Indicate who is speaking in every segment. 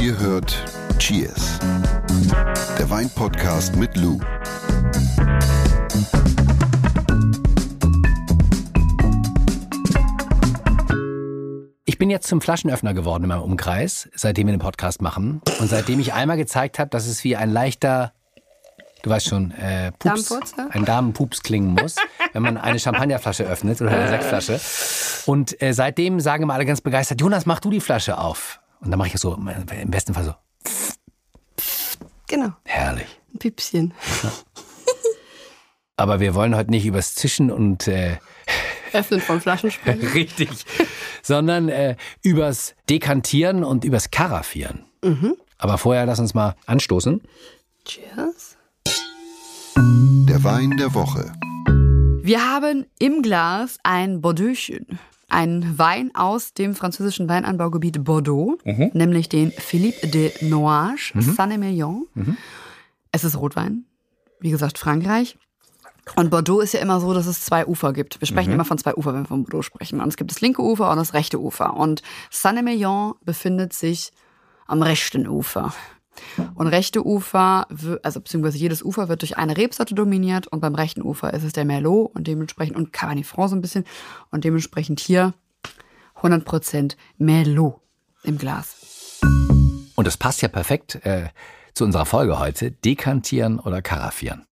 Speaker 1: Ihr hört Cheers, der Weinpodcast mit Lou.
Speaker 2: Ich bin jetzt zum Flaschenöffner geworden in meinem Umkreis, seitdem wir den Podcast machen. Und seitdem ich einmal gezeigt habe, dass es wie ein leichter, du weißt schon, äh, Pups, ein Damenpups klingen muss, wenn man eine Champagnerflasche öffnet oder eine Sektflasche. Und äh, seitdem sagen immer alle ganz begeistert, Jonas, mach du die Flasche auf. Und dann mache ich so, im besten Fall so,
Speaker 3: Genau,
Speaker 2: herrlich.
Speaker 3: ein Püpschen.
Speaker 2: Aber wir wollen heute nicht übers Zischen und äh,
Speaker 3: Öffnen von Flaschen sprechen.
Speaker 2: richtig, sondern äh, übers Dekantieren und übers Karaffieren. Aber vorher lass uns mal anstoßen.
Speaker 3: Cheers.
Speaker 1: Der Wein der Woche.
Speaker 3: Wir haben im Glas ein Bordeauxchen. Ein Wein aus dem französischen Weinanbaugebiet Bordeaux, nämlich den Philippe de Noage Saint-Emilion. Es ist Rotwein, wie gesagt Frankreich. Und Bordeaux ist ja immer so, dass es zwei Ufer gibt. Wir sprechen immer von zwei Ufern, wenn wir von Bordeaux sprechen. Und es gibt das linke Ufer und das rechte Ufer. Und Saint-Emilion befindet sich am rechten Ufer. Und rechte Ufer, also beziehungsweise jedes Ufer wird durch eine Rebsorte dominiert und beim rechten Ufer ist es der Merlot und dementsprechend und Cabernet Franc so ein bisschen und dementsprechend hier 100% Merlot im Glas.
Speaker 2: Und es passt ja perfekt äh, zu unserer Folge heute, dekantieren oder karaffieren.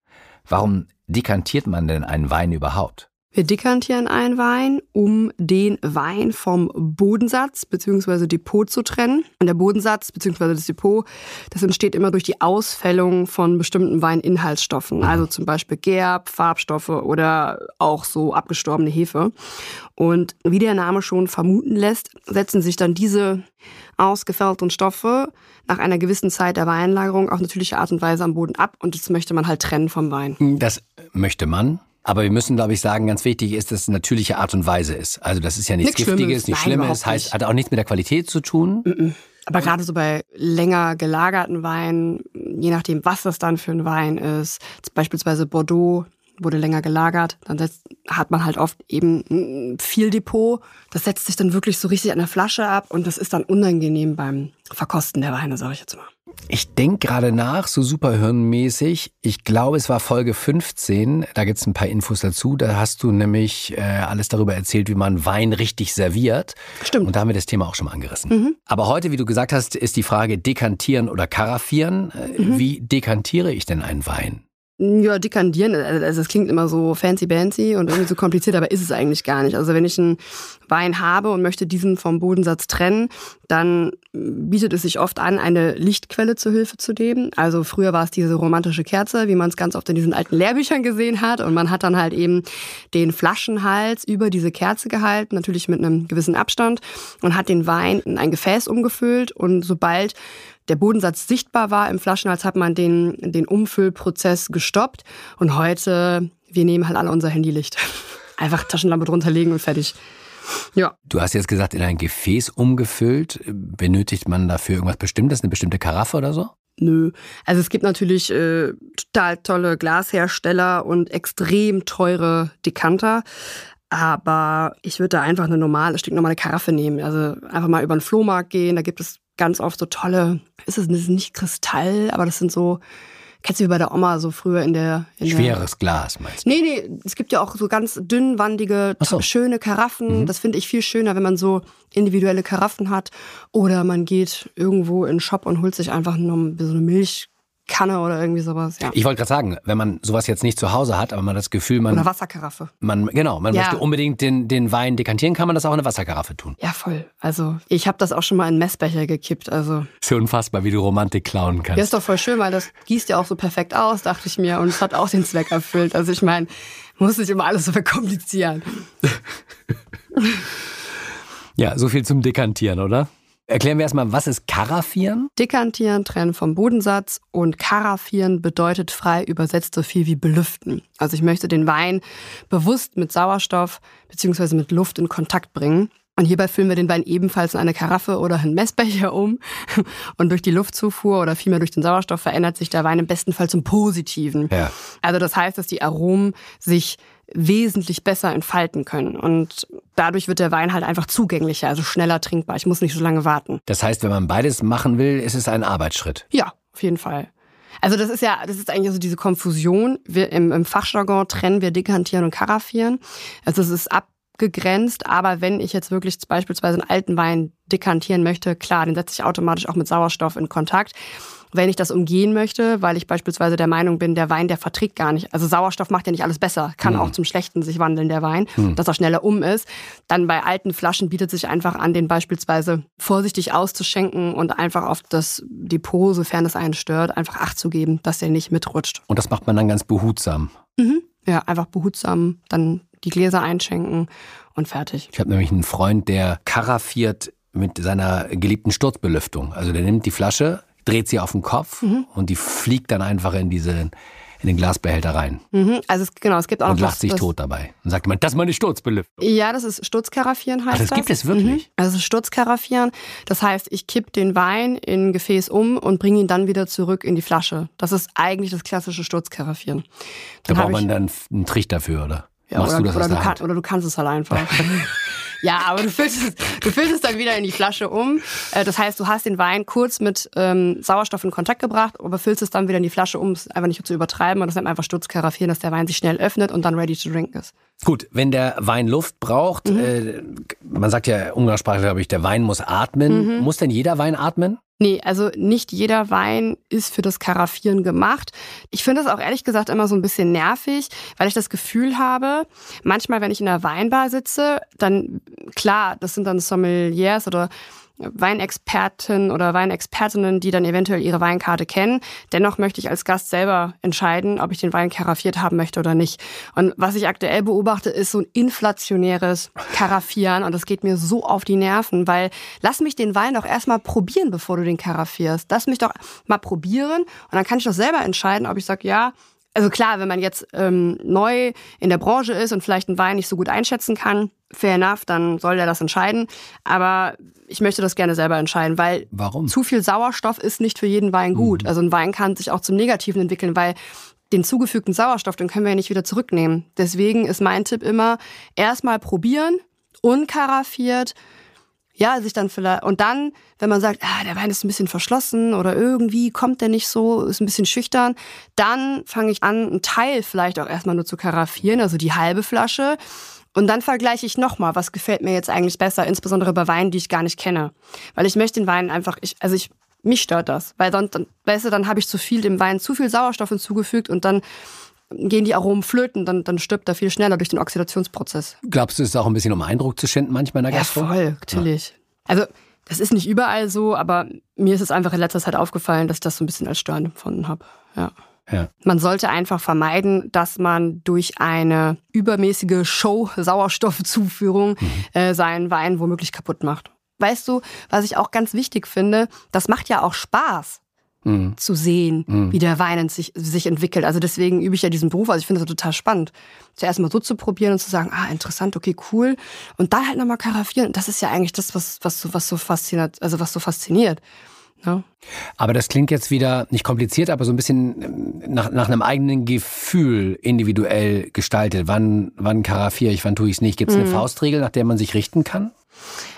Speaker 2: Warum dekantiert man denn einen Wein überhaupt?
Speaker 3: Wir dekantieren einen Wein, um den Wein vom Bodensatz bzw. Depot zu trennen. Und der Bodensatz bzw. das Depot, das entsteht immer durch die Ausfällung von bestimmten Weininhaltsstoffen, also zum Beispiel Gerb, Farbstoffe oder auch so abgestorbene Hefe. Und wie der Name schon vermuten lässt, setzen sich dann diese ausgefällten Stoffe nach einer gewissen Zeit der Weinlagerung auf natürliche Art und Weise am Boden ab und das möchte man halt trennen vom Wein.
Speaker 2: Das möchte man. Aber wir müssen, glaube ich, sagen, ganz wichtig ist, dass es eine natürliche Art und Weise ist. Also das ist ja nichts
Speaker 3: Nichts
Speaker 2: Giftiges,
Speaker 3: Schlimmes.
Speaker 2: nichts
Speaker 3: Nein,
Speaker 2: Schlimmes, heißt, hat auch nichts mit der Qualität zu tun.
Speaker 3: Aber gerade so bei länger gelagerten Weinen, je nachdem, was das dann für ein Wein ist, beispielsweise Bordeaux wurde länger gelagert, dann setzt, hat man halt oft eben viel Depot. Das setzt sich dann wirklich so richtig an der Flasche ab und das ist dann unangenehm beim Verkosten der Weine, sage ich jetzt mal.
Speaker 2: Ich denke gerade nach, so superhirnmäßig. Ich glaube, es war Folge 15. Da gibt's ein paar Infos dazu. Da hast du nämlich äh, alles darüber erzählt, wie man Wein richtig serviert.
Speaker 3: Stimmt.
Speaker 2: Und da haben wir das Thema auch schon mal angerissen. Aber heute, wie du gesagt hast, ist die Frage dekantieren oder karaffieren. Äh, Wie dekantiere ich denn einen Wein?
Speaker 3: Ja, dekandieren, also es klingt immer so fancy-bancy und irgendwie so kompliziert, aber ist es eigentlich gar nicht. Also wenn ich einen Wein habe und möchte diesen vom Bodensatz trennen, dann bietet es sich oft an, eine Lichtquelle zur Hilfe zu nehmen. Also früher war es diese romantische Kerze, wie man es ganz oft in diesen alten Lehrbüchern gesehen hat. Und man hat dann halt eben den Flaschenhals über diese Kerze gehalten, natürlich mit einem gewissen Abstand, und hat den Wein in ein Gefäß umgefüllt. Und sobald der Bodensatz sichtbar war im Flaschenhals, hat man den, den Umfüllprozess gestoppt. Und heute, wir nehmen halt alle unser Handylicht. Einfach Taschenlampe drunter legen und fertig. Ja,
Speaker 2: Du hast jetzt gesagt, in ein Gefäß umgefüllt. Benötigt man dafür irgendwas Bestimmtes, eine bestimmte Karaffe oder so?
Speaker 3: nö. Also es gibt natürlich äh, total tolle Glashersteller und extrem teure Dekanter. Aber ich würde da einfach eine normale, stinknormale Karaffe nehmen. Also einfach mal über den Flohmarkt gehen. Da gibt es ganz oft so tolle, ist es ist nicht Kristall, aber das sind so, kennst du wie bei der Oma so früher in der... In der
Speaker 2: Schweres Glas, meinst du?
Speaker 3: Nee, nee, es gibt ja auch so ganz dünnwandige,
Speaker 2: so.
Speaker 3: schöne Karaffen. Das finde ich viel schöner, wenn man so individuelle Karaffen hat. Oder man geht irgendwo in den Shop und holt sich einfach nur so eine Milchkanne oder irgendwie sowas. Ja.
Speaker 2: Ich wollte gerade sagen, wenn man sowas jetzt nicht zu Hause hat, aber man hat das Gefühl, man,
Speaker 3: Oder Wasserkaraffe.
Speaker 2: man genau, man
Speaker 3: Ja.
Speaker 2: möchte unbedingt den, den Wein dekantieren, kann man das auch in eine Wasserkaraffe tun.
Speaker 3: Ja, voll. Also ich habe das auch schon mal in Messbecher gekippt. Also
Speaker 2: Ist ja unfassbar, wie du Romantik klauen
Speaker 3: ja,
Speaker 2: kannst.
Speaker 3: ist doch voll schön, weil das gießt ja auch so perfekt aus, dachte ich mir. Und es hat auch den Zweck erfüllt. Also ich meine, muss nicht immer alles so verkomplizieren.
Speaker 2: Ja, so viel zum Dekantieren, oder? Erklären wir erstmal, was ist Karaffieren?
Speaker 3: Dekantieren, trennen vom Bodensatz und karaffieren bedeutet frei übersetzt so viel wie belüften. Also ich möchte den Wein bewusst mit Sauerstoff bzw. mit Luft in Kontakt bringen. Und hierbei füllen wir den Wein ebenfalls in eine Karaffe oder einen Messbecher um. Und durch die Luftzufuhr oder vielmehr durch den Sauerstoff verändert sich der Wein im besten Fall zum Positiven.
Speaker 2: Ja.
Speaker 3: Also das heißt, dass die Aromen sich wesentlich besser entfalten können. Und dadurch wird der Wein halt einfach zugänglicher, also schneller trinkbar. Ich muss nicht so lange warten.
Speaker 2: Das heißt, wenn man beides machen will, ist es ein Arbeitsschritt.
Speaker 3: Ja, auf jeden Fall. Also das ist ja, das ist eigentlich so diese Konfusion. Wir im, im Fachjargon trennen wir Dekantieren und Karaffieren. Also es ist abgegrenzt, aber wenn ich jetzt wirklich beispielsweise einen alten Wein dekantieren möchte, klar, den setze ich automatisch auch mit Sauerstoff in Kontakt. Wenn ich das umgehen möchte, weil ich beispielsweise der Meinung bin, der Wein, der verträgt gar nicht. Also Sauerstoff macht ja nicht alles besser, kann mhm. auch zum Schlechten sich wandeln, der Wein, mhm. dass er schneller um ist. Dann bei alten Flaschen bietet sich einfach an, den beispielsweise vorsichtig auszuschenken und einfach auf das Depot, sofern es einen stört, einfach Acht zu geben, dass der nicht mitrutscht.
Speaker 2: Und das macht man dann ganz behutsam.
Speaker 3: Mhm. Ja, einfach behutsam dann die Gläser einschenken und fertig.
Speaker 2: Ich habe nämlich einen Freund, der karaffiert mit seiner geliebten Sturzbelüftung. Also der nimmt die Flasche, dreht sie auf den Kopf mhm. und die fliegt dann einfach in diese in den Glasbehälter rein.
Speaker 3: Mhm. Also es, genau, es gibt auch
Speaker 2: und lacht sich tot dabei. Dann sagt man, das ist meine Sturzbelüftung.
Speaker 3: Ja, das ist Sturzkaraffieren heißt Ach,
Speaker 2: das.
Speaker 3: das
Speaker 2: gibt es wirklich?
Speaker 3: Mhm. Also Sturzkaraffieren. Das heißt, ich kipp den Wein in ein Gefäß um und bringe ihn dann wieder zurück in die Flasche. Das ist eigentlich das klassische Sturzkaraffieren.
Speaker 2: da braucht man dann einen Trichter für, oder?
Speaker 3: Ja, Machst oder, du das oder, du kann, oder du kannst es halt einfach. Ja, aber du füllst, es, du füllst es dann wieder in die Flasche um. Äh, das heißt, du hast den Wein kurz mit ähm, Sauerstoff in Kontakt gebracht, aber füllst es dann wieder in die Flasche um, es einfach nicht zu übertreiben. Und das nennt man einfach Stutzkaraffieren, dass der Wein sich schnell öffnet und dann ready to drink ist.
Speaker 2: Gut, wenn der Wein Luft braucht, mhm. äh, man sagt ja umgangssprachlich, glaube ich, der Wein muss atmen. Mhm. Muss denn jeder Wein atmen?
Speaker 3: Nee, also nicht jeder Wein ist für das Karaffieren gemacht. Ich finde es auch ehrlich gesagt immer so ein bisschen nervig, weil ich das Gefühl habe, manchmal, wenn ich in einer Weinbar sitze, dann, klar, das sind dann Sommeliers oder Weinexperten oder Weinexpertinnen, die dann eventuell ihre Weinkarte kennen. Dennoch möchte ich als Gast selber entscheiden, ob ich den Wein karaffiert haben möchte oder nicht. Und was ich aktuell beobachte, ist so ein inflationäres Karaffieren und das geht mir so auf die Nerven, weil lass mich den Wein doch erstmal probieren, bevor du den karaffierst. Lass mich doch mal probieren und dann kann ich doch selber entscheiden, ob ich sage, ja, also klar, wenn man jetzt ähm, neu in der Branche ist und vielleicht einen Wein nicht so gut einschätzen kann, fair enough, dann soll der das entscheiden. Aber ich möchte das gerne selber entscheiden, weil
Speaker 2: Warum?
Speaker 3: zu viel Sauerstoff ist nicht für jeden Wein gut. Mhm. Also ein Wein kann sich auch zum Negativen entwickeln, weil den zugefügten Sauerstoff, den können wir ja nicht wieder zurücknehmen. Deswegen ist mein Tipp immer, erstmal probieren, unkaraffiert, ja, sich dann vielleicht, und dann, wenn man sagt, ah, der Wein ist ein bisschen verschlossen oder irgendwie kommt der nicht so, ist ein bisschen schüchtern, dann fange ich an, einen Teil vielleicht auch erstmal nur zu karaffieren, also die halbe Flasche. Und dann vergleiche ich nochmal, was gefällt mir jetzt eigentlich besser, insbesondere bei Weinen, die ich gar nicht kenne. Weil ich möchte den Wein einfach, ich, also ich, mich stört das. Weil sonst, dann, weißt du, dann habe ich zu viel dem Wein zu viel Sauerstoff hinzugefügt und dann gehen die Aromen flöten, dann, dann stirbt er viel schneller durch den Oxidationsprozess.
Speaker 2: Glaubst du, es ist auch ein bisschen um Eindruck zu schinden manchmal in der Gastro?
Speaker 3: Ja, voll, natürlich. Ja. Also, das ist nicht überall so, aber mir ist es einfach in letzter Zeit aufgefallen, dass ich das so ein bisschen als störend empfunden habe. Ja. Ja. Man sollte einfach vermeiden, dass man durch eine übermäßige Show-Sauerstoffzuführung mhm. äh, seinen Wein womöglich kaputt macht. Weißt du, was ich auch ganz wichtig finde, das macht ja auch Spaß mhm. zu sehen, mhm. wie der Wein sich, sich entwickelt. Also deswegen übe ich ja diesen Beruf. Also ich finde es total spannend, zuerst mal so zu probieren und zu sagen, ah, interessant, okay, cool. Und dann halt nochmal karaffieren. Das ist ja eigentlich das, was, was, so, was so fasziniert, also was so fasziniert. Ja.
Speaker 2: Aber das klingt jetzt wieder nicht kompliziert, aber so ein bisschen ähm, nach, nach einem eigenen Gefühl individuell gestaltet. Wann, wann karaffiere ich, wann tue ich es nicht? Gibt es eine mhm. Faustregel, nach der man sich richten kann?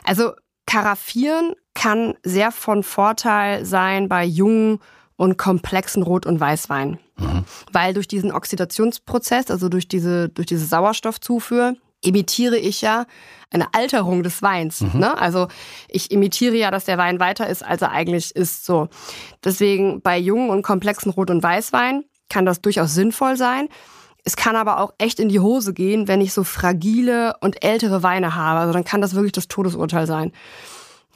Speaker 3: Also karaffieren kann sehr von Vorteil sein bei jungen und komplexen Rot- und Weißwein. Mhm. Weil durch diesen Oxidationsprozess, also durch diese, durch diese Sauerstoffzufuhr, imitiere ich ja eine Alterung des Weins. Mhm. Ne? Also ich imitiere ja, dass der Wein weiter ist, als er eigentlich ist. So. Deswegen bei jungen und komplexen Rot- und Weißwein kann das durchaus sinnvoll sein. Es kann aber auch echt in die Hose gehen, wenn ich so fragile und ältere Weine habe. Also dann kann das wirklich das Todesurteil sein.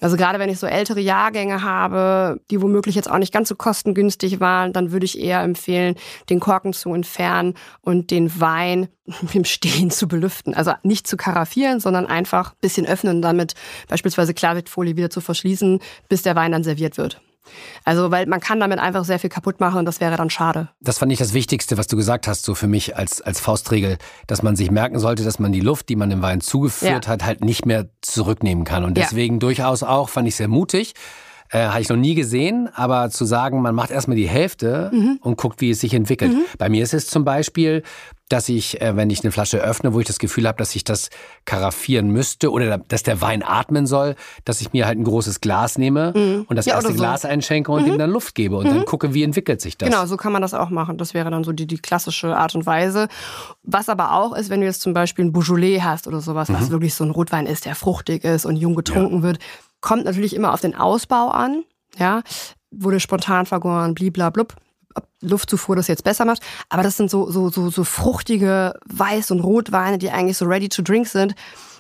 Speaker 3: Also gerade wenn ich so ältere Jahrgänge habe, die womöglich jetzt auch nicht ganz so kostengünstig waren, dann würde ich eher empfehlen, den Korken zu entfernen und den Wein im Stehen zu belüften. Also nicht zu karaffieren, sondern einfach ein bisschen öffnen und damit beispielsweise Klarsichtfolie wieder zu verschließen, bis der Wein dann serviert wird. Also, weil man kann damit einfach sehr viel kaputt machen und das wäre dann schade.
Speaker 2: Das fand ich das Wichtigste, was du gesagt hast, so für mich als, als Faustregel, dass man sich merken sollte, dass man die Luft, die man dem Wein zugeführt ja. hat, halt nicht mehr zurücknehmen kann. Und deswegen ja. durchaus auch, fand ich sehr mutig, Äh, Habe ich noch nie gesehen, aber zu sagen, man macht erstmal die Hälfte mhm. und guckt, wie es sich entwickelt. Mhm. Bei mir ist es zum Beispiel, dass ich, äh, wenn ich eine Flasche öffne, wo ich das Gefühl habe, dass ich das karaffieren müsste oder dass der Wein atmen soll, dass ich mir halt ein großes Glas nehme mhm. und das ja, erste so. Glas einschenke und mhm. ihm dann Luft gebe und mhm. dann gucke, wie entwickelt sich das.
Speaker 3: Genau, so kann man das auch machen. Das wäre dann so die, die klassische Art und Weise. Was aber auch ist, wenn du jetzt zum Beispiel ein Beaujolais hast oder sowas, was mhm. wirklich so ein Rotwein ist, der fruchtig ist und jung getrunken ja. wird, kommt natürlich immer auf den Ausbau an. Ja, wurde spontan vergoren, bliblablub ob Luftzufuhr das jetzt besser macht. Aber das sind so, so, so, so fruchtige Weiß- und Rotweine, die eigentlich so ready to drink sind.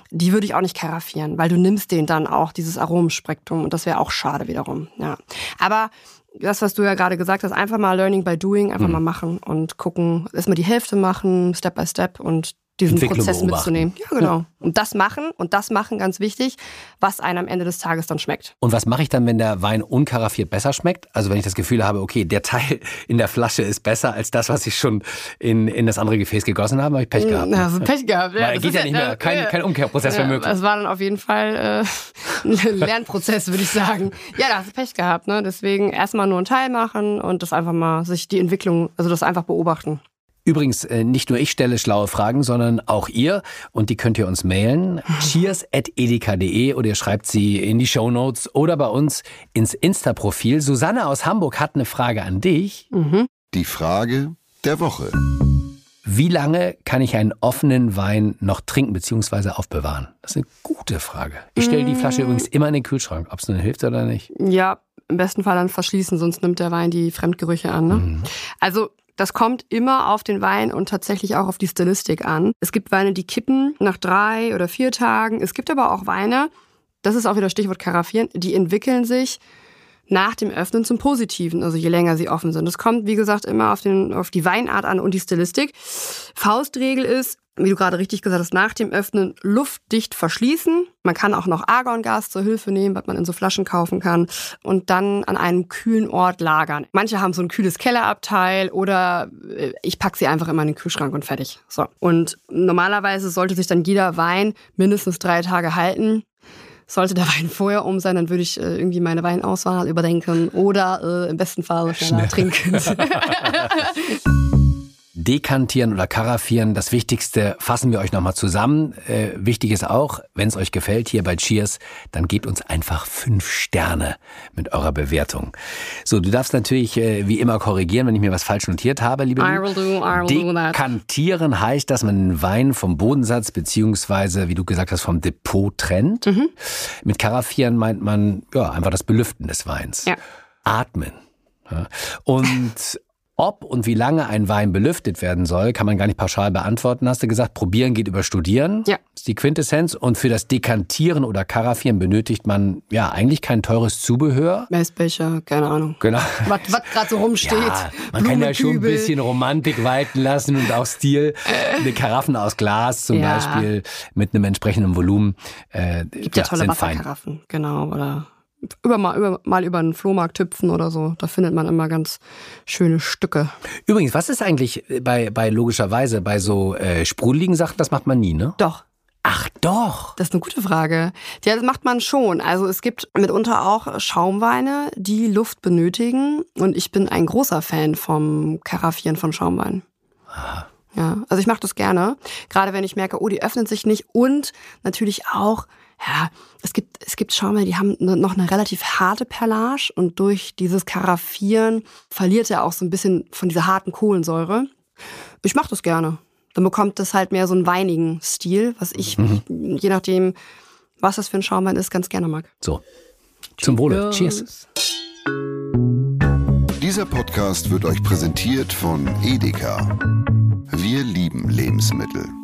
Speaker 3: Die würde ich auch nicht karaffieren, weil du nimmst denen dann auch dieses Aromenspektrum und das wäre auch schade wiederum. Ja. Aber das, was du ja gerade gesagt hast, einfach mal Learning by Doing, einfach mhm. mal machen und gucken, erstmal die Hälfte machen, Step by Step und diesen Prozess beobachten. mitzunehmen. Ja, genau. Ja. Und das machen und das machen ganz wichtig, was einem am Ende des Tages dann schmeckt.
Speaker 2: Und was mache ich dann, wenn der Wein unkaraffiert besser schmeckt? Also wenn ich das Gefühl habe, okay, der Teil in der Flasche ist besser als das, was ich schon in, in das andere Gefäß gegossen habe, habe ich Pech gehabt.
Speaker 3: Ja, also Pech gehabt. Ja,
Speaker 2: Weil geht ja nicht mehr, kein, kein Umkehrprozess mehr möglich.
Speaker 3: Das war dann auf jeden Fall äh, ein Lernprozess, würde ich sagen. Ja, da hast du Pech gehabt. Ne? Deswegen erstmal nur einen Teil machen und das einfach mal sich die Entwicklung, also das einfach beobachten.
Speaker 2: Übrigens, äh, nicht nur ich stelle schlaue Fragen, sondern auch ihr. Und die könnt ihr uns mailen. cheers.edeka.de oder ihr schreibt sie in die Show Notes oder bei uns ins Insta-Profil. Susanne aus Hamburg hat eine Frage an dich.
Speaker 1: Mhm. Die Frage der Woche.
Speaker 2: Wie lange kann ich einen offenen Wein noch trinken bzw. aufbewahren? Das ist eine gute Frage. Ich stelle die Flasche mm. übrigens immer in den Kühlschrank, ob es nun hilft oder nicht.
Speaker 3: Ja, im besten Fall dann verschließen, sonst nimmt der Wein die Fremdgerüche an. Ne? Mhm. Also das kommt immer auf den Wein und tatsächlich auch auf die Stilistik an. Es gibt Weine, die kippen nach drei oder vier Tagen. Es gibt aber auch Weine, das ist auch wieder Stichwort Karaffieren, die entwickeln sich nach dem Öffnen zum Positiven, also je länger sie offen sind. Es kommt, wie gesagt, immer auf, den, auf die Weinart an und die Stilistik. Faustregel ist, wie du gerade richtig gesagt hast, nach dem Öffnen luftdicht verschließen. Man kann auch noch Argongas zur Hilfe nehmen, was man in so Flaschen kaufen kann und dann an einem kühlen Ort lagern. Manche haben so ein kühles Kellerabteil oder äh, ich packe sie einfach immer in den Kühlschrank und fertig. So. Und normalerweise sollte sich dann jeder Wein mindestens drei Tage halten. Sollte der Wein vorher um sein, dann würde ich äh, irgendwie meine Weinauswahl überdenken oder äh, im besten Fall schneller trinken.
Speaker 2: Dekantieren oder Karaffieren, das Wichtigste fassen wir euch nochmal zusammen. Äh, wichtig ist auch, wenn es euch gefällt hier bei Cheers, dann gebt uns einfach fünf Sterne mit eurer Bewertung. So, du darfst natürlich äh, wie immer korrigieren, wenn ich mir was falsch notiert habe, liebe I will do, I will Dekantieren heißt, dass man den Wein vom Bodensatz beziehungsweise, wie du gesagt hast, vom Depot trennt. Mhm. Mit Karaffieren meint man ja einfach das Belüften des Weins. Ja. Atmen. Und ob und wie lange ein Wein belüftet werden soll, kann man gar nicht pauschal beantworten. Hast du gesagt, probieren geht über studieren. Ja. Das ist die Quintessenz. Und für das Dekantieren oder Karaffieren benötigt man ja eigentlich kein teures Zubehör.
Speaker 3: Messbecher, keine Ahnung.
Speaker 2: Genau.
Speaker 3: Was, was gerade so rumsteht. Ja,
Speaker 2: man kann ja schon ein bisschen Romantik walten lassen und auch Stil. Eine Karaffen aus Glas zum ja. Beispiel mit einem entsprechenden Volumen.
Speaker 3: Äh, Gibt ja, ja tolle Wasserkaraffen, genau. Oder über mal, über, mal über einen Flohmarkt hüpfen oder so. Da findet man immer ganz schöne Stücke.
Speaker 2: Übrigens, was ist eigentlich bei, bei logischerweise bei so äh, sprudeligen Sachen, das macht man nie, ne?
Speaker 3: Doch.
Speaker 2: Ach doch.
Speaker 3: Das ist eine gute Frage. Ja, das macht man schon. Also es gibt mitunter auch Schaumweine, die Luft benötigen. Und ich bin ein großer Fan vom Karaffieren von Schaumwein. Aha. Ja, also ich mache das gerne. Gerade wenn ich merke, oh, die öffnen sich nicht. Und natürlich auch, ja, es gibt, es gibt Schaumweine, die haben noch eine relativ harte Perlage und durch dieses Karaffieren verliert er auch so ein bisschen von dieser harten Kohlensäure. Ich mache das gerne. Dann bekommt das halt mehr so einen weinigen Stil, was ich, mhm. je nachdem, was das für ein Schaumwein ist, ganz gerne mag.
Speaker 2: So. Zum Wohle. Cheers.
Speaker 1: Dieser Podcast wird euch präsentiert von Edeka. Wir lieben Lebensmittel.